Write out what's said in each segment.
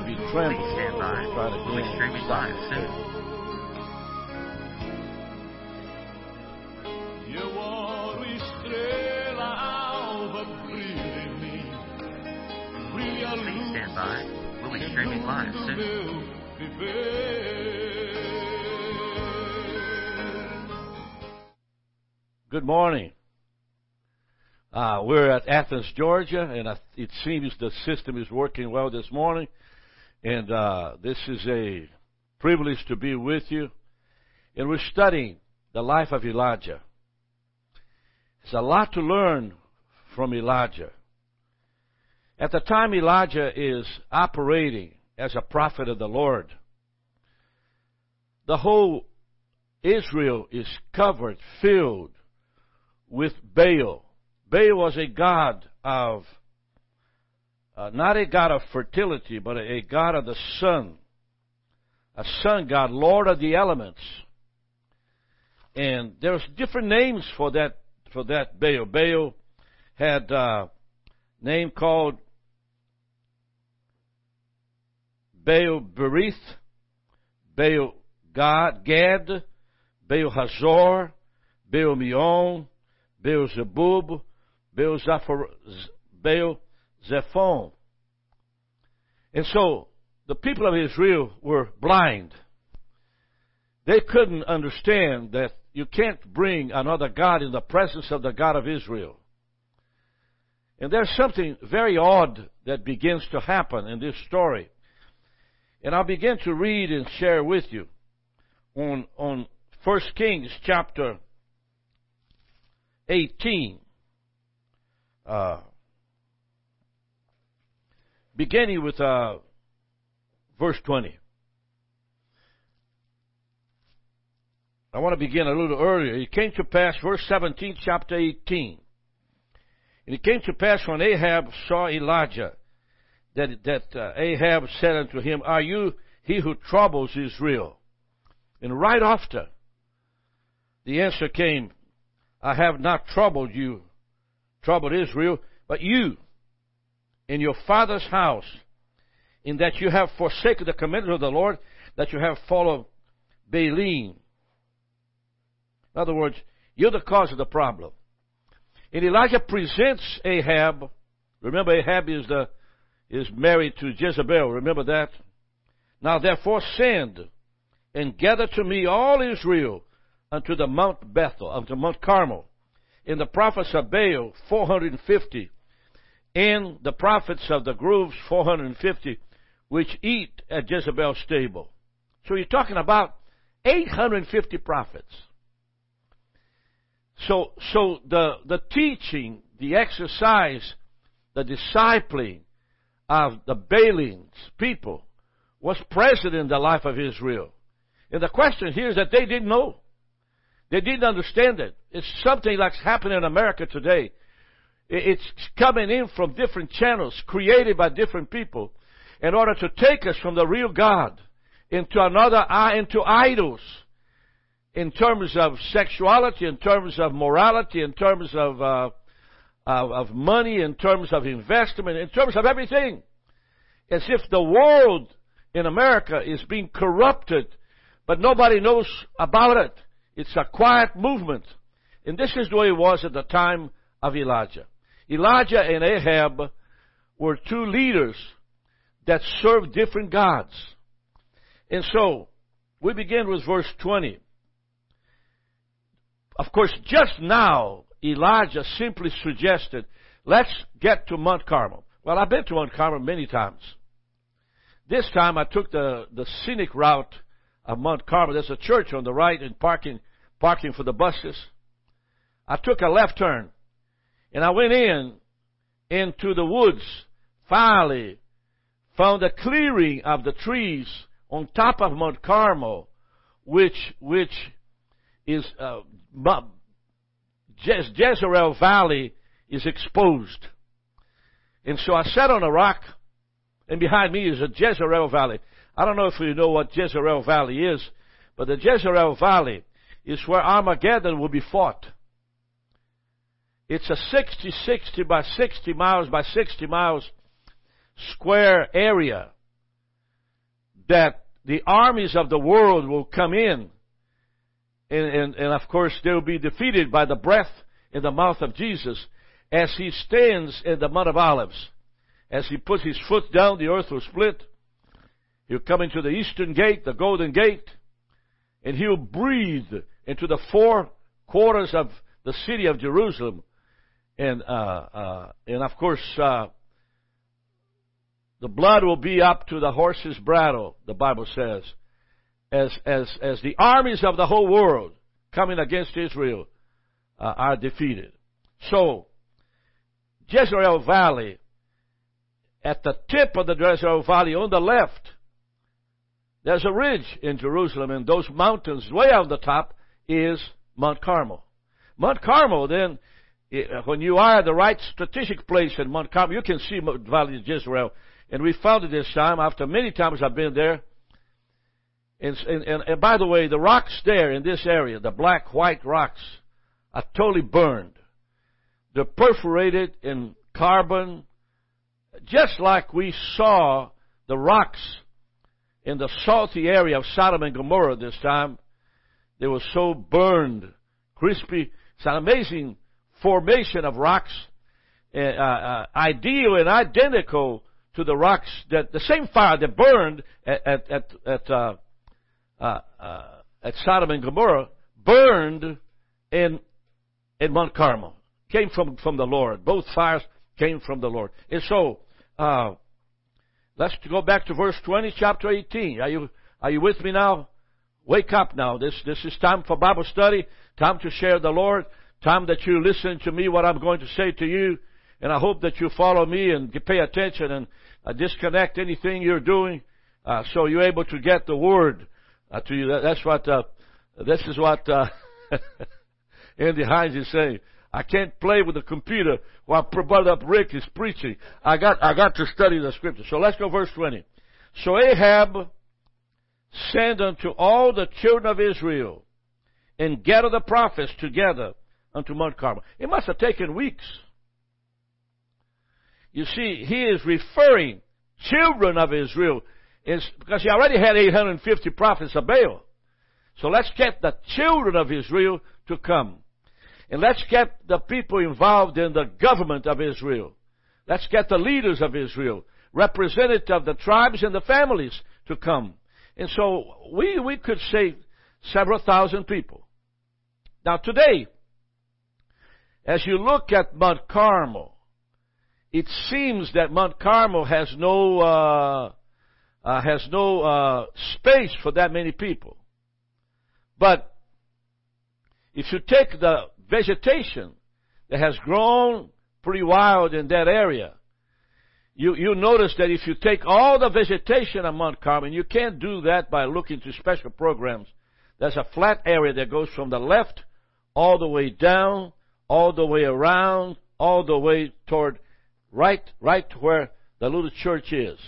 going to be trembling. Please stand by. Try to We'll be streaming live soon. faith. Eu oro estrela alva, brilha em mim, brilha a Please stand by. We'll be streaming live soon. Good morning. Uh, we're at Athens, Georgia, and it seems the system is working well this morning. And uh, this is a privilege to be with you. And we're studying the life of Elijah. There's a lot to learn from Elijah. At the time Elijah is operating as a prophet of the Lord, the whole Israel is covered, filled with Baal. Baal was a god of, uh, not a god of fertility, but a, god of the sun. A sun god, Lord of the elements. And there's different names for that, for that Baal. Baal had a name called Baal Berith, Baal God, Gad, Baal Hazor, Baal Meon, Baal Zebub, Baal, Zaphar, Baal Zephon. And so the people of Israel were blind. They couldn't understand that you can't bring another God in the presence of the God of Israel. And there's something very odd that begins to happen in this story. And I'll begin to read and share with you on, on 1 Kings chapter 18. Uh, beginning with uh, verse 20. I want to begin a little earlier. It came to pass, verse 17, chapter 18. And it came to pass when Ahab saw Elijah, that, that uh, Ahab said unto him, Are you he who troubles Israel? And right after, the answer came, I have not troubled you, troubled Israel, but you in your father's house, in that you have forsaken the commandments of the Lord, that you have followed Baalim. In other words, you're the cause of the problem. And Elijah presents Ahab. Remember, Ahab is the is married to Jezebel. Remember that. Now therefore send and gather to me all Israel unto the Mount Bethel, unto Mount Carmel, and the prophets of Baal, 450, and the prophets of the groves, 450, which eat at Jezebel's stable. So you're talking about 850 prophets. So, so the, the teaching, the exercise, the discipling of the Baaling's people was present in the life of Israel. And the question here is that they didn't know. They didn't understand it. It's something like happening in America today. It's coming in from different channels created by different people in order to take us from the real God into another, into idols in terms of sexuality, in terms of morality, in terms of, uh, of, of money, in terms of investment, in terms of everything. As if the world in America is being corrupted, but nobody knows about it. It's a quiet movement. And this is the way it was at the time of Elijah. Elijah and Ahab were two leaders that served different gods. And so, we begin with verse 20. Of course, just now, Elijah simply suggested, let's get to Mount Carmel. Well, I've been to Mount Carmel many times. This time I took the, the scenic route of Mount Carmel. There's a church on the right and parking, parking for the buses. I took a left turn and I went in into the woods. Finally, found a clearing of the trees on top of Mount Carmel, which which is uh, Je- Jezreel Valley is exposed. And so I sat on a rock, and behind me is a Jezreel Valley. I don't know if you know what Jezreel Valley is, but the Jezreel Valley is where Armageddon will be fought. It's a 60, 60 by 60 miles by 60 miles square area that the armies of the world will come in. And, and, and of course, they will be defeated by the breath in the mouth of Jesus as he stands in the Mount of Olives. As he puts his foot down, the earth will split. He'll come into the eastern gate, the golden gate, and he'll breathe into the four quarters of the city of Jerusalem. And, uh, uh, and of course, uh, the blood will be up to the horse's bridle, the Bible says, as, as, as the armies of the whole world coming against Israel uh, are defeated. So, Jezreel Valley, at the tip of the Jezreel Valley on the left, there's a ridge in Jerusalem, and those mountains way on the top is Mount Carmel. Mount Carmel, then, Uh, when you are at the right strategic place in Carmel, you can see Valley of Jezreel. And we found it this time after many times I've been there. And, and, and by the way, the rocks there in this area, the black white rocks, are totally burned. They're perforated in carbon, just like we saw the rocks in the salty area of Sodom and Gomorrah this time. They were so burned, crispy. It's an amazing formation of rocks, uh, uh, ideal and identical to the rocks that the same fire that burned at at at, at, uh, uh, uh, at Sodom and Gomorrah burned in in Mount Carmel. Came from from the Lord. Both fires came from the Lord. And so, uh, let's go back to verse twenty, chapter eighteen. Are you are you with me now? Wake up now. This this is time for Bible study. Time to share the Lord. Time that you listen to me. What I'm going to say to you. And I hope that you follow me and pay attention and uh, disconnect anything you're doing, uh, so you're able to get the word uh, to you. That, that's what. Uh, this is what uh, Andy Hines is saying. I can't play with the computer while Brother Rick is preaching. I got I got to study the scripture. So let's go verse twenty. So Ahab sent unto all the children of Israel and gathered the prophets together unto Mount Carmel. It must have taken weeks. You see, he is referring children of Israel is because he already had 850 prophets of Baal. So let's get the children of Israel to come. And let's get the people involved in the government of Israel. Let's get the leaders of Israel, representative of the tribes and the families to come. And so we, we could save several thousand people. Now today, as you look at Mount Carmel, it seems that Mount Carmel has no uh, uh, has no uh, space for that many people. But if you take the vegetation that has grown pretty wild in that area, you you notice that if you take all the vegetation on Mount Carmel, you can't do that by looking to special programs. There's a flat area that goes from the left all the way down, all the way around, all the way toward right, right where the little church is.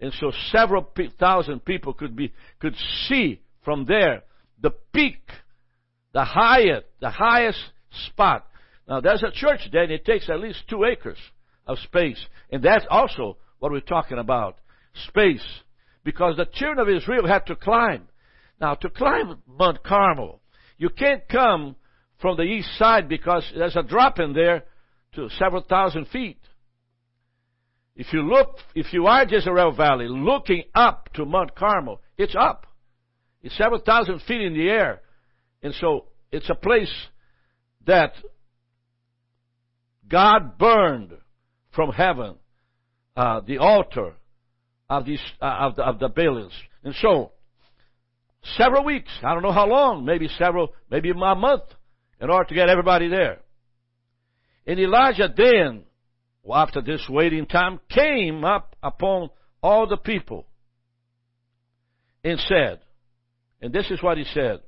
And so several pe- thousand people could be, could see from there the peak, the highest, the highest spot. Now there's a church there and it takes at least two acres of space. And that's also what we're talking about. Space. Because the children of Israel had to climb. Now to climb Mount Carmel, you can't come from the east side because there's a drop in there to several thousand feet. If you look, if you are Jezreel Valley, looking up to Mount Carmel, it's up. It's several thousand feet in the air. And so it's a place that God burned from heaven uh, the altar of, these, uh, of, the, of the Baals. And so, several weeks, I don't know how long, maybe several, maybe a month, in order to get everybody there. And Elijah then, after this waiting time, came up upon all the people and said, and this is what he said,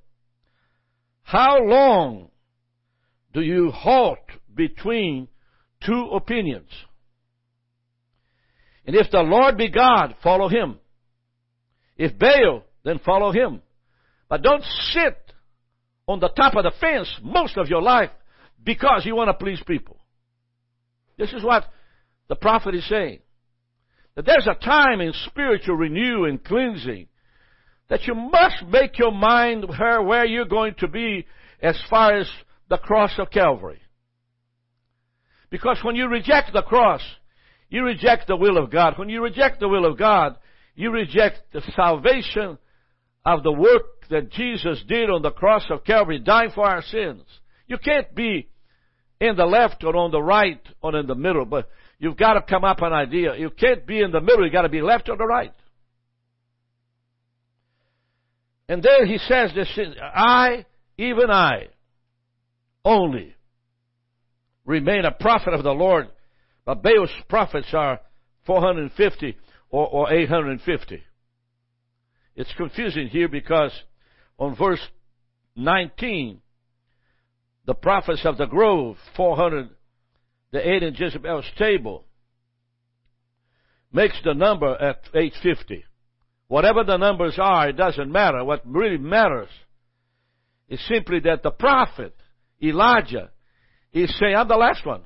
How long do you halt between two opinions? And if the Lord be God, follow him. If Baal, then follow him. But don't sit on the top of the fence most of your life because you want to please people. This is what the prophet is saying. that there's a time in spiritual renew and cleansing that you must make your mind where, you're going to be as far as the cross of Calvary. Because when you reject the cross, you reject the will of God. When you reject the will of God, you reject the salvation of the work that Jesus did on the cross of Calvary, dying for our sins. You can't be in the left or on the right or in the middle, but you've got to come up an idea. You can't be in the middle, you've got to be left or the right. And then he says this, I, even I, only remain a prophet of the Lord, but Baal's prophets are 450 or, or 850. It's confusing here because on verse 19, the prophets of the grove, 400, the eight in Jezebel's table, makes the number at 850. Whatever the numbers are, it doesn't matter. What really matters is simply that the prophet, Elijah, is saying, I'm the last one.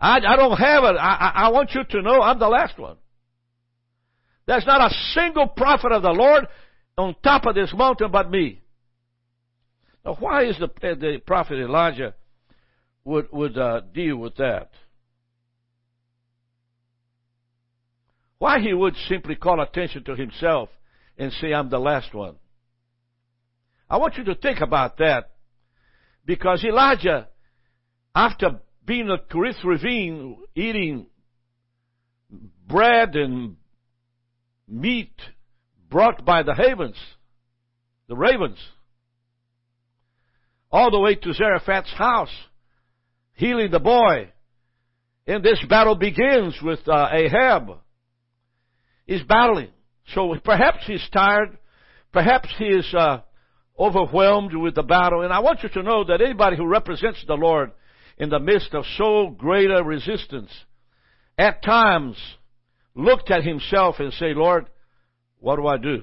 I, I don't have it. I, I want you to know I'm the last one. There's not a single prophet of the Lord on top of this mountain but me. Now, why is the, the prophet Elijah would, would uh, deal with that? Why he would simply call attention to himself and say, I'm the last one. I want you to think about that because Elijah, after being at Kerith Ravine, eating bread and meat brought by the havens, the ravens, all the way to Zarephath's house, healing the boy. And this battle begins with uh, Ahab He's battling. So perhaps he's tired. Perhaps he is uh, overwhelmed with the battle. And I want you to know that anybody who represents the Lord in the midst of so great a resistance, at times looked at himself and say, Lord, what do I do?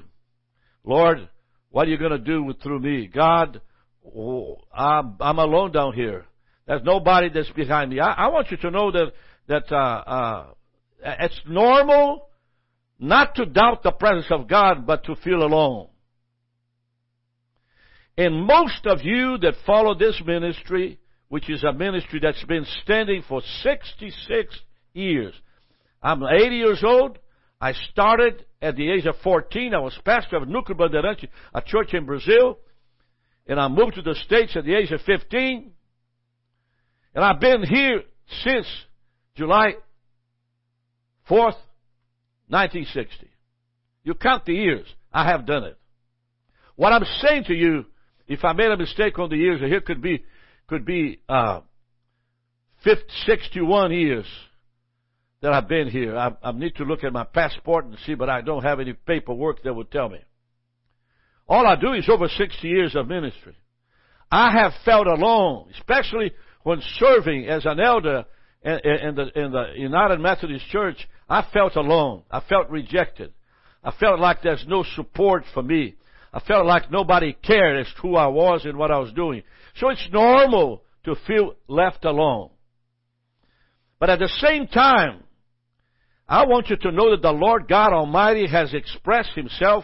Lord, what are you going to do with, through me? God, oh, I'm, I'm, alone down here. There's nobody that's behind me. I, I want you to know that that uh, uh, it's normal not to doubt the presence of God, but to feel alone. And most of you that follow this ministry, which is a ministry that's been standing for 66 years. I'm 80 years old. I started at the age of 14. I was pastor of Núcleo Bandeirante, a church in Brazil. And I moved to the States at the age of 15. And I've been here since July 4th, 1960. You count the years. I have done it. What I'm saying to you, if I made a mistake on the years, here could be, could be, uh, 50, 61 years that I've been here. I, I need to look at my passport and see, but I don't have any paperwork that would tell me. All I do is over 60 years of ministry. I have felt alone, especially when serving as an elder in, in, the, in the United Methodist Church. I felt alone. I felt rejected. I felt like there's no support for me. I felt like nobody cared as to who I was and what I was doing. So it's normal to feel left alone. But at the same time, I want you to know that the Lord God Almighty has expressed Himself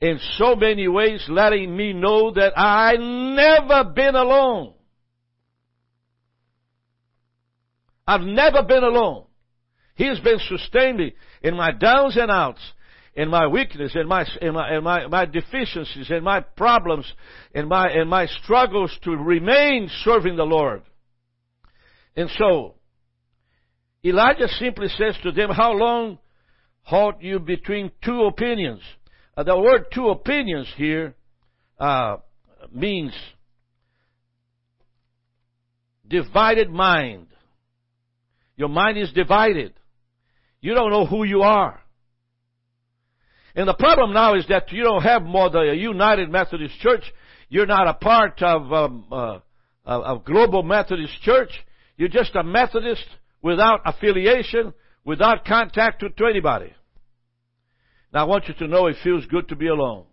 in so many ways, letting me know that I never been alone. I've never been alone. He has been sustaining me in my downs and outs, in my weakness, in my, in my, in my, my deficiencies, in my problems, in my, in my struggles to remain serving the Lord. And so, Elijah simply says to them, How long halt you between two opinions? Uh, the word two opinions here uh, means divided mind. Your mind is divided. You don't know who you are. And the problem now is that you don't have more the United Methodist Church. You're not a part of um, uh, of Global Methodist Church. You're just a Methodist without affiliation, without contact to, anybody. Now I want you to know it feels good to be alone.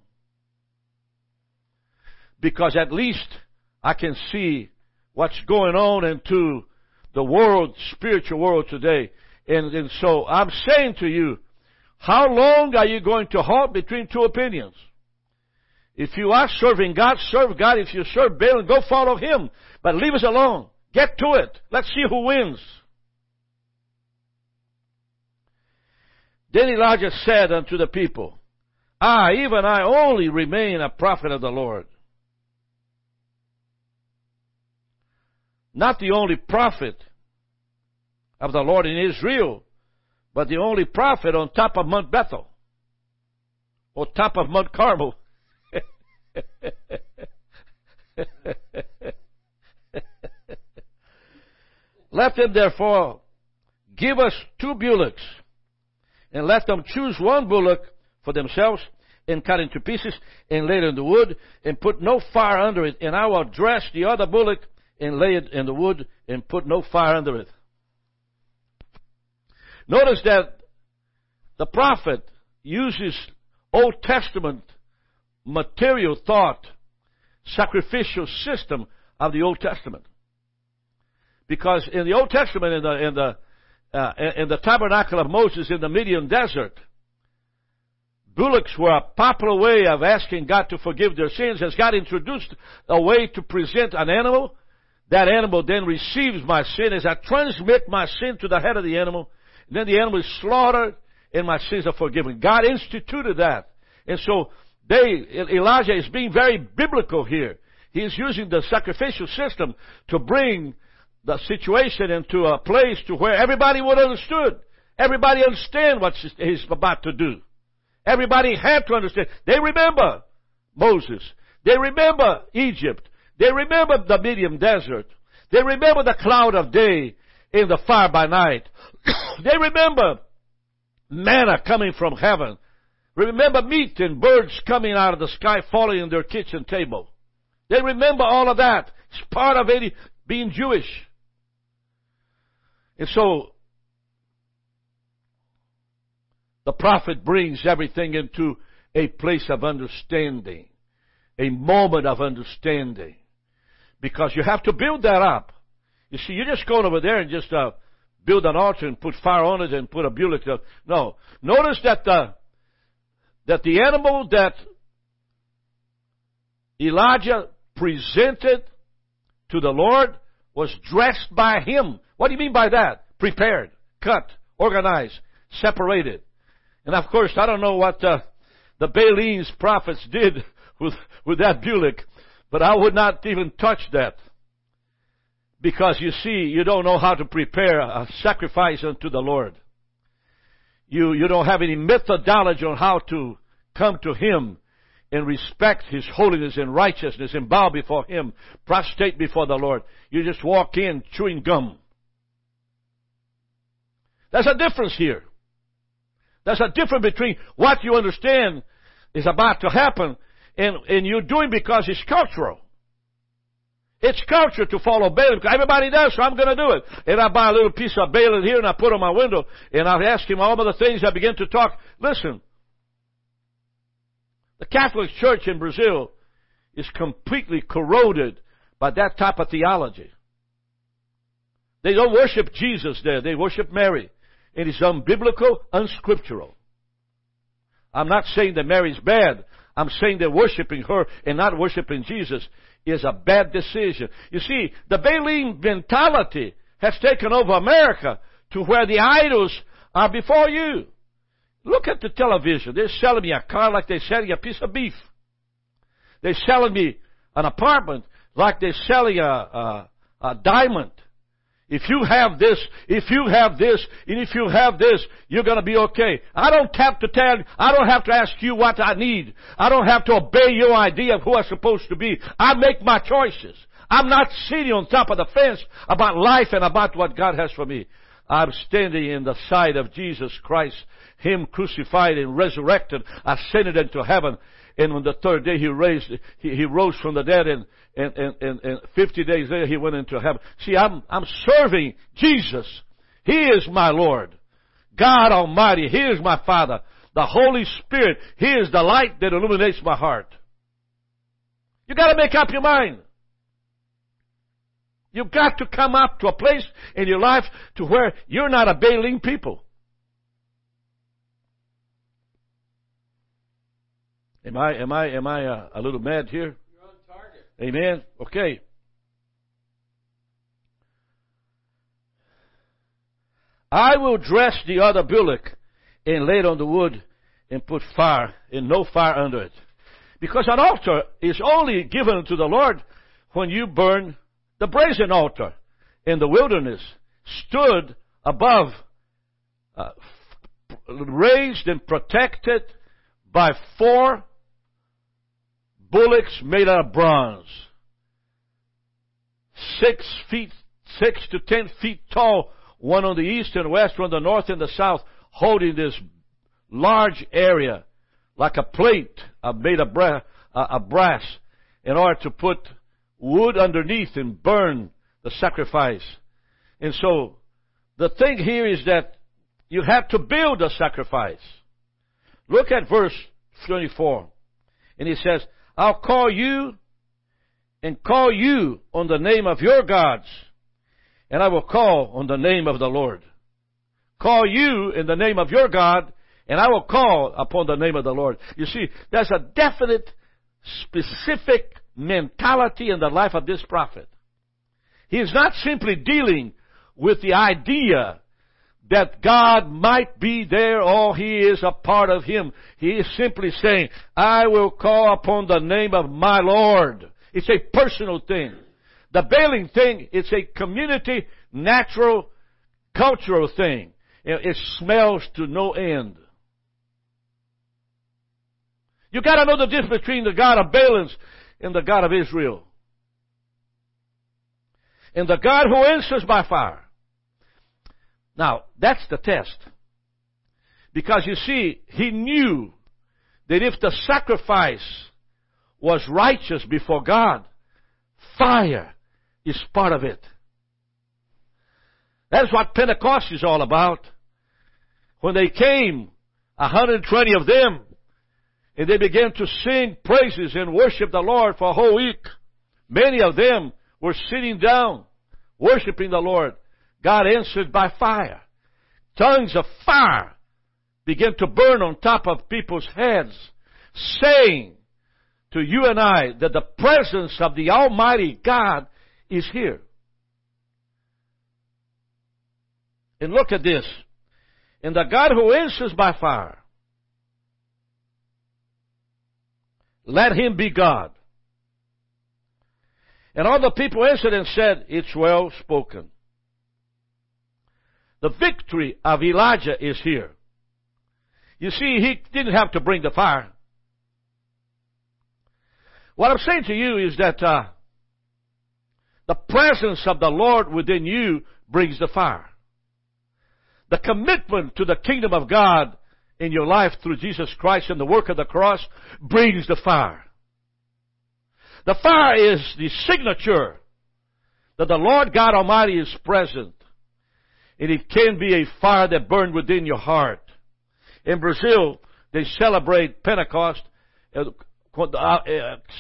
Because at least I can see what's going on into the world, spiritual world today. And, and so I'm saying to you, how long are you going to halt between two opinions? If you are serving God, serve God. If you serve Baal, go follow him. But leave us alone. Get to it. Let's see who wins. Then Elijah said unto the people, I, even I only remain a prophet of the Lord. Not the only prophet of the Lord in Israel, but the only prophet on top of Mount Bethel, or top of Mount Carmel. let them therefore give us two bullocks, and let them choose one bullock for themselves, and cut into pieces, and lay it in the wood, and put no fire under it. And I will dress the other bullock, and lay it in the wood, and put no fire under it. Notice that the prophet uses Old Testament material thought, sacrificial system of the Old Testament. Because in the Old Testament, in the, in the, uh, in the tabernacle of Moses in the Midian desert, bullocks were a popular way of asking God to forgive their sins as God introduced a way to present an animal. That animal then receives my sin as I transmit my sin to the head of the animal. then the animal is slaughtered and my sins are forgiven. God instituted that. And so they, Elijah is being very biblical here. He is using the sacrificial system to bring the situation into a place to where everybody would understood. Everybody understand what he's about to do. Everybody had to understand. They remember Moses. They remember Egypt. They remember the Midian desert. They remember the cloud of day in the fire by night. they remember manna coming from heaven. Remember meat and birds coming out of the sky falling on their kitchen table. They remember all of that. It's part of it being Jewish. And so, the prophet brings everything into a place of understanding, a moment of understanding. Because you have to build that up. You see, you're just going over there and just uh, build an altar and put fire on it and put a bullock. Up. No. Notice that the that the animal that Elijah presented to the Lord was dressed by him. What do you mean by that? Prepared, cut, organized, separated. And of course, I don't know what uh, the Baal's prophets did with, with that bullock, but I would not even touch that. Because you see, you don't know how to prepare a sacrifice unto the Lord. You, you don't have any methodology on how to come to Him and respect His holiness and righteousness and bow before Him, prostrate before the Lord. You just walk in chewing gum. There's a difference here. There's a difference between what you understand is about to happen and, and you're doing because it's cultural. It's culture to follow Balaam. Everybody does, so I'm going to do it. And I buy a little piece of Balaam here and I put on my window and I ask him all of the things. I begin to talk. Listen, the Catholic Church in Brazil is completely corroded by that type of theology. They don't worship Jesus there. They worship Mary. It is unbiblical, unscriptural. I'm not saying that Mary's bad. I'm saying that worshiping her and not worshiping Jesus is a bad decision. You see, the Baalim mentality has taken over America to where the idols are before you. Look at the television. They're selling me a car like they're selling a piece of beef. They're selling me an apartment like they're selling a, a, a diamond. If you have this, if you have this, and if you have this, you're gonna be okay. I don't have to tell, I don't have to ask you what I need. I don't have to obey your idea of who I'm supposed to be. I make my choices. I'm not sitting on top of the fence about life and about what God has for me. I'm standing in the side of Jesus Christ, Him crucified and resurrected, ascended into heaven, and on the third day he raised, he, he rose from the dead and, and, and, and, and 50 days later he went into heaven. See, I'm, I'm serving Jesus. He is my Lord. God Almighty. He is my Father. The Holy Spirit. He is the light that illuminates my heart. You gotta make up your mind. You've got to come up to a place in your life to where you're not a bailing people. Am I am I am I uh, a little mad here? You're on target. Amen. Okay. I will dress the other bullock and lay it on the wood and put fire and no fire under it. Because an altar is only given to the Lord when you burn the brazen altar in the wilderness, stood above, uh, raised and protected by four bullocks made out of bronze. Six feet, six to ten feet tall, one on the east and west, one on the north and the south, holding this large area like a plate uh, made uh, of brass in order to put wood underneath and burn the sacrifice. And so, the thing here is that you have to build a sacrifice. Look at verse 24. And he says, I'll call you and call you on the name of your gods, and I will call on the name of the Lord. Call you in the name of your God, and I will call upon the name of the Lord. You see, there's a definite, specific mentality in the life of this prophet. He is not simply dealing with the idea that God might be there or He is a part of Him. He is simply saying, I will call upon the name of my Lord. It's a personal thing. The bailing thing, it's a community, natural, cultural thing. It smells to no end. You gotta know the difference between the God of Baal's and the God of Israel. In the God who answers by fire. Now, that's the test. Because you see, he knew that if the sacrifice was righteous before God, fire is part of it. That's what Pentecost is all about. When they came, 120 of them, and they began to sing praises and worship the Lord for a whole week. Many of them were sitting down, worshiping the Lord. God answered by fire. Tongues of fire began to burn on top of people's heads, saying to you and I that the presence of the Almighty God is here. And look at this. And the God who answers by fire Let him be God. And all the people answered and said, It's well spoken. The victory of Elijah is here. You see, he didn't have to bring the fire. What I'm saying to you is that uh, the presence of the Lord within you brings the fire. The commitment to the kingdom of God in your life through Jesus Christ and the work of the cross brings the fire. The fire is the signature that the Lord God Almighty is present. And it can be a fire that burned within your heart. In Brazil, they celebrate Pentecost, uh,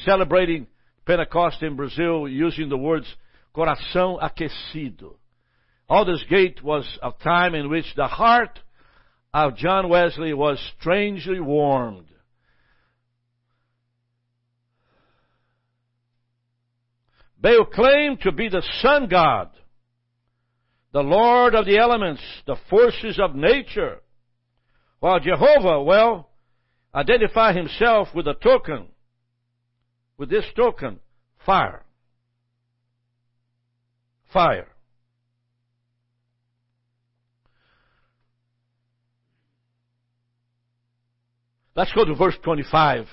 celebrating Pentecost in Brazil using the words coração aquecido. Aldersgate was a time in which the heart of John Wesley was strangely warmed. Baal claimed to be the sun god, the lord of the elements, the forces of nature, while Jehovah, well, identified himself with a token, with this token, fire. Fire. Let's go to verse 25,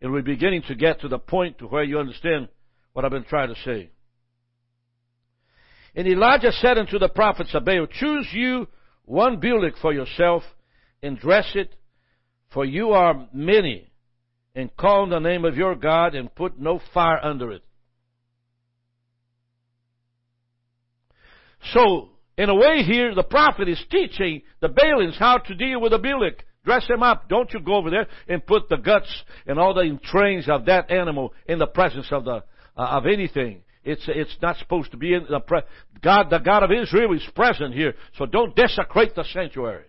and we're beginning to get to the point to where you understand what I've been trying to say. And Elijah said unto the prophets of Baal, Choose you one bullock for yourself, and dress it, for you are many, and call the name of your God, and put no fire under it. So, in a way here, the prophet is teaching the Baalins how to deal with a bullock. Dress him up. Don't you go over there and put the guts and all the entrails of that animal in the presence of the uh, of anything. It's, it's not supposed to be in the pre- God, the God of Israel is present here. So don't desecrate the sanctuary.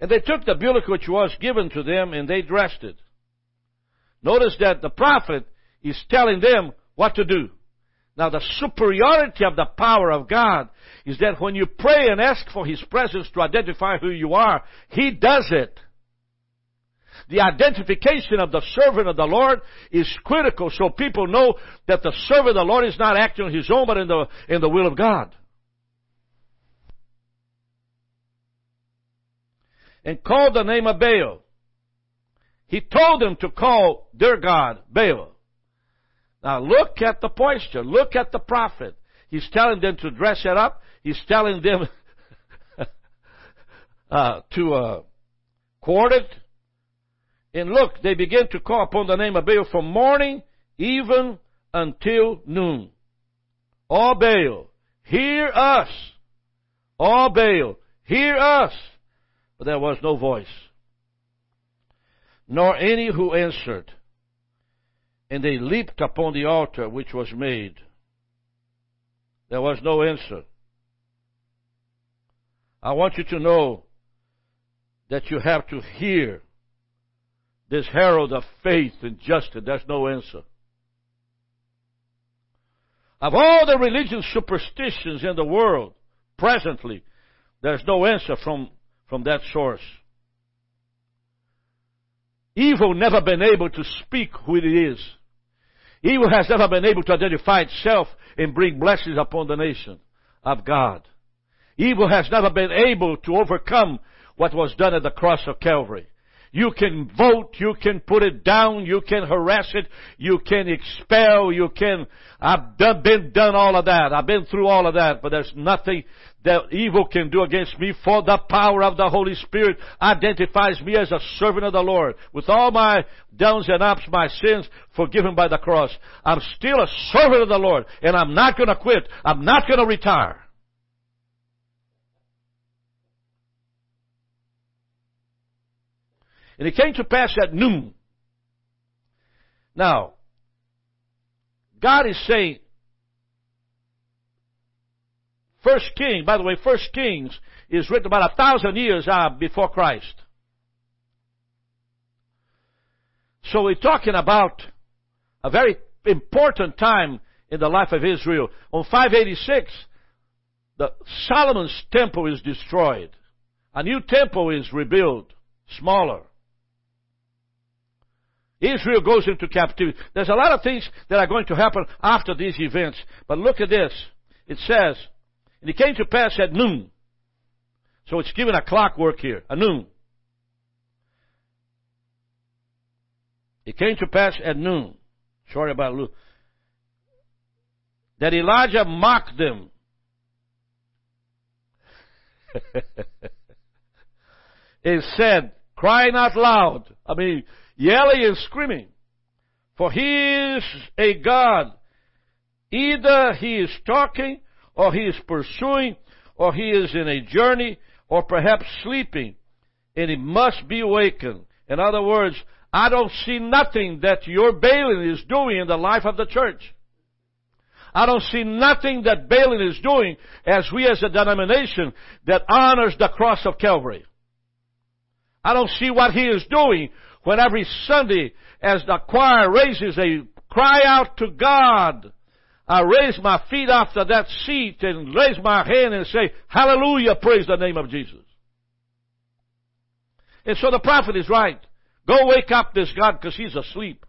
And they took the bullock which was given to them and they dressed it. Notice that the prophet is telling them what to do. Now the superiority of the power of God is that when you pray and ask for His presence to identify who you are, He does it. The identification of the servant of the Lord is critical so people know that the servant of the Lord is not acting on his own but in the, in the will of God. And called the name of Baal. He told them to call their God Baal. Now look at the posture. Look at the prophet. He's telling them to dress it up. He's telling them uh, to uh, court it. And look, they begin to call upon the name of Baal from morning even until noon. O Baal, hear us. O Baal, hear us. But there was no voice, nor any who answered. And they leaped upon the altar which was made. There was no answer. I want you to know that you have to hear this herald of faith and justice. There's no answer. Of all the religious superstitions in the world, presently, there's no answer from, from that source. Evil never been able to speak who it is. Evil has never been able to identify itself and bring blessings upon the nation of God. Evil has never been able to overcome what was done at the cross of Calvary. You can vote, you can put it down, you can harass it, you can expel, you can, I've done, been done all of that. I've been through all of that, but there's nothing that evil can do against me for the power of the Holy Spirit identifies me as a servant of the Lord. With all my downs and ups, my sins forgiven by the cross. I'm still a servant of the Lord and I'm not gonna quit. I'm not gonna retire. And it came to pass at noon. Now, God is saying, First King, by the way, First Kings is written about a thousand years uh, before Christ. So we're talking about a very important time in the life of Israel. On 586, the Solomon's temple is destroyed. A new temple is rebuilt, smaller. Israel goes into captivity. There's a lot of things that are going to happen after these events. But look at this. It says, and it came to pass at noon. So it's given a clockwork here, a noon. It came to pass at noon. Sorry about Luke. That Elijah mocked them. and said, crying out loud. I mean, yelling and screaming. For he is a God. Either he is talking, or he is pursuing, or he is in a journey, or perhaps sleeping, and he must be awakened. In other words, I don't see nothing that your Balaam is doing in the life of the church. I don't see nothing that Balaam is doing as we as a denomination that honors the cross of Calvary. I don't see what he is doing when every Sunday, as the choir raises a cry out to God, I raise my feet after that seat and raise my hand and say, Hallelujah, praise the name of Jesus. And so the prophet is right. Go wake up this God because he's asleep.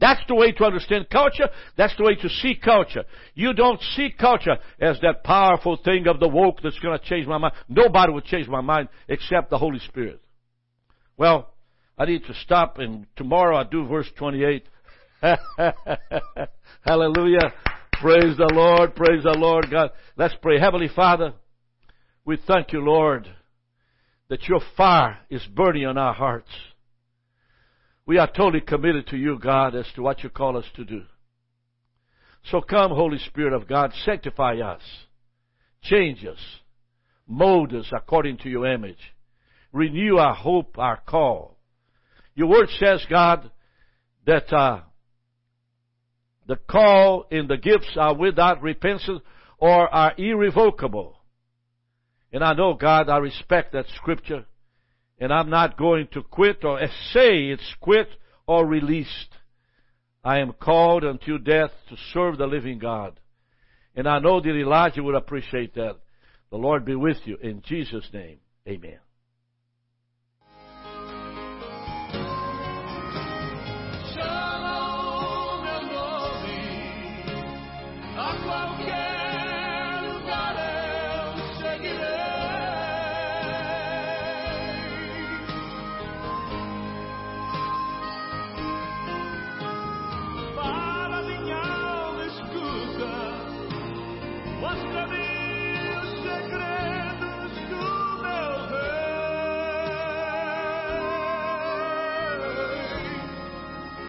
That's the way to understand culture. That's the way to see culture. You don't see culture as that powerful thing of the woke that's going to change my mind. Nobody will change my mind except the Holy Spirit. Well, I need to stop and tomorrow I'll do verse 28. Hallelujah. Praise the Lord. Praise the Lord. God, let's pray. Heavenly Father, we thank you, Lord, that your fire is burning on our hearts. We are totally committed to you, God, as to what you call us to do. So come, Holy Spirit of God, sanctify us, change us, mold us according to your image, renew our hope, our call. Your word says, God, that uh, the call and the gifts are without repentance or are irrevocable. And I know, God, I respect that scripture. And I'm not going to quit or say it's quit or released. I am called until death to serve the living God. And I know that Elijah would appreciate that. The Lord be with you. In Jesus' name, amen.